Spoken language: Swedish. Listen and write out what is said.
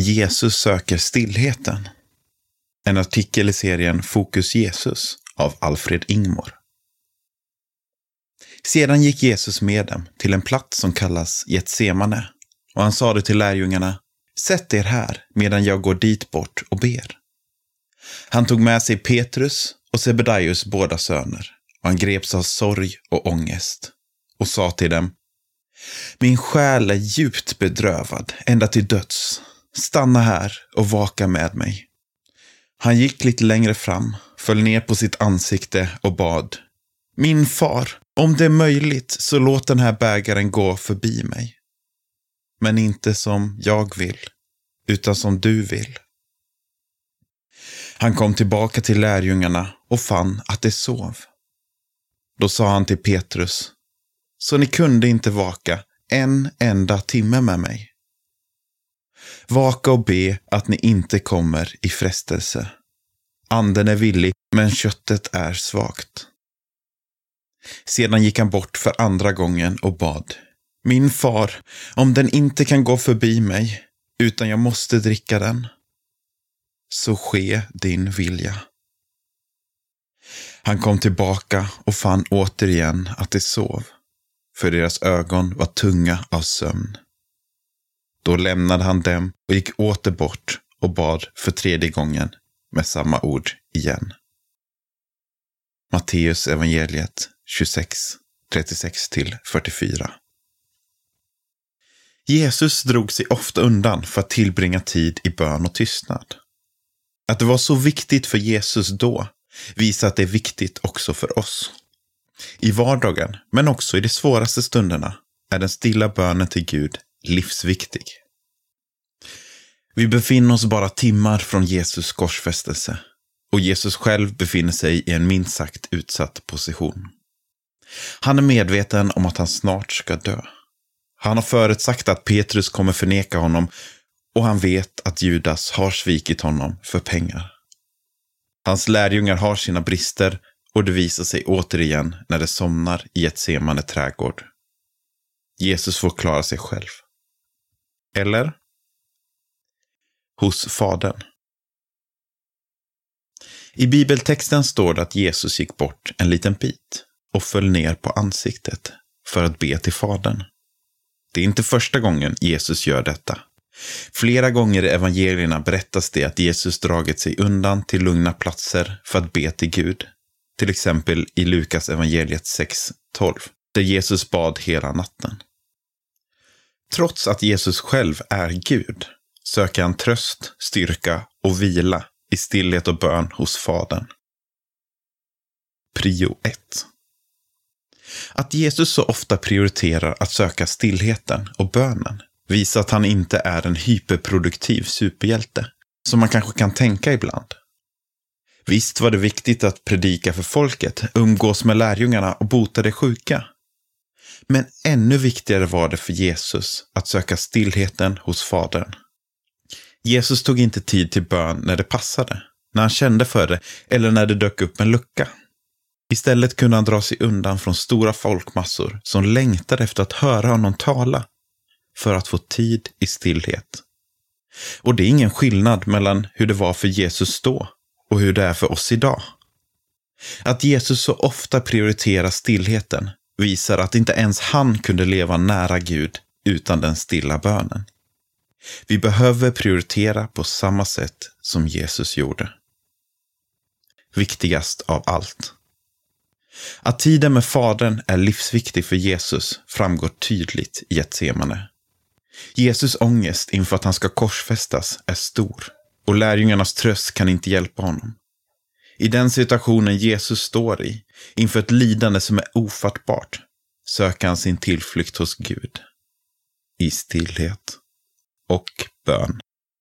Jesus söker stillheten. En artikel i serien Fokus Jesus av Alfred Ingmor. Sedan gick Jesus med dem till en plats som kallas Getsemane och han sade till lärjungarna Sätt er här medan jag går dit bort och ber. Han tog med sig Petrus och Sebedaios båda söner och han greps av sorg och ångest och sa till dem Min själ är djupt bedrövad ända till döds. Stanna här och vaka med mig. Han gick lite längre fram, föll ner på sitt ansikte och bad. Min far, om det är möjligt så låt den här bägaren gå förbi mig. Men inte som jag vill, utan som du vill. Han kom tillbaka till lärjungarna och fann att de sov. Då sa han till Petrus, så ni kunde inte vaka en enda timme med mig. Vaka och be att ni inte kommer i frestelse. Anden är villig, men köttet är svagt. Sedan gick han bort för andra gången och bad. Min far, om den inte kan gå förbi mig, utan jag måste dricka den, så ske din vilja. Han kom tillbaka och fann återigen att de sov, för deras ögon var tunga av sömn. Då lämnade han dem och gick åter bort och bad för tredje gången med samma ord igen. Matteus evangeliet 26, 36-44. Jesus drog sig ofta undan för att tillbringa tid i bön och tystnad. Att det var så viktigt för Jesus då visar att det är viktigt också för oss. I vardagen, men också i de svåraste stunderna, är den stilla bönen till Gud livsviktig. Vi befinner oss bara timmar från Jesus korsfästelse och Jesus själv befinner sig i en minst sagt utsatt position. Han är medveten om att han snart ska dö. Han har förutsagt att Petrus kommer förneka honom och han vet att Judas har svikit honom för pengar. Hans lärjungar har sina brister och det visar sig återigen när de somnar i ett semande trädgård. Jesus får klara sig själv. Eller? Hos Fadern. I bibeltexten står det att Jesus gick bort en liten bit och föll ner på ansiktet för att be till Fadern. Det är inte första gången Jesus gör detta. Flera gånger i evangelierna berättas det att Jesus dragit sig undan till lugna platser för att be till Gud. Till exempel i Lukas evangeliet 6.12, där Jesus bad hela natten. Trots att Jesus själv är Gud söker han tröst, styrka och vila i stillhet och bön hos Fadern. Prio 1. Att Jesus så ofta prioriterar att söka stillheten och bönen visar att han inte är en hyperproduktiv superhjälte, som man kanske kan tänka ibland. Visst var det viktigt att predika för folket, umgås med lärjungarna och bota de sjuka. Men ännu viktigare var det för Jesus att söka stillheten hos Fadern. Jesus tog inte tid till bön när det passade, när han kände för det eller när det dök upp en lucka. Istället kunde han dra sig undan från stora folkmassor som längtade efter att höra honom tala för att få tid i stillhet. Och det är ingen skillnad mellan hur det var för Jesus då och hur det är för oss idag. Att Jesus så ofta prioriterar stillheten visar att inte ens han kunde leva nära Gud utan den stilla bönen. Vi behöver prioritera på samma sätt som Jesus gjorde. Viktigast av allt. Att tiden med Fadern är livsviktig för Jesus framgår tydligt i Getsemane. Jesus ångest inför att han ska korsfästas är stor och lärjungarnas tröst kan inte hjälpa honom. I den situationen Jesus står i, inför ett lidande som är ofattbart, söker han sin tillflykt hos Gud. I stillhet och bön.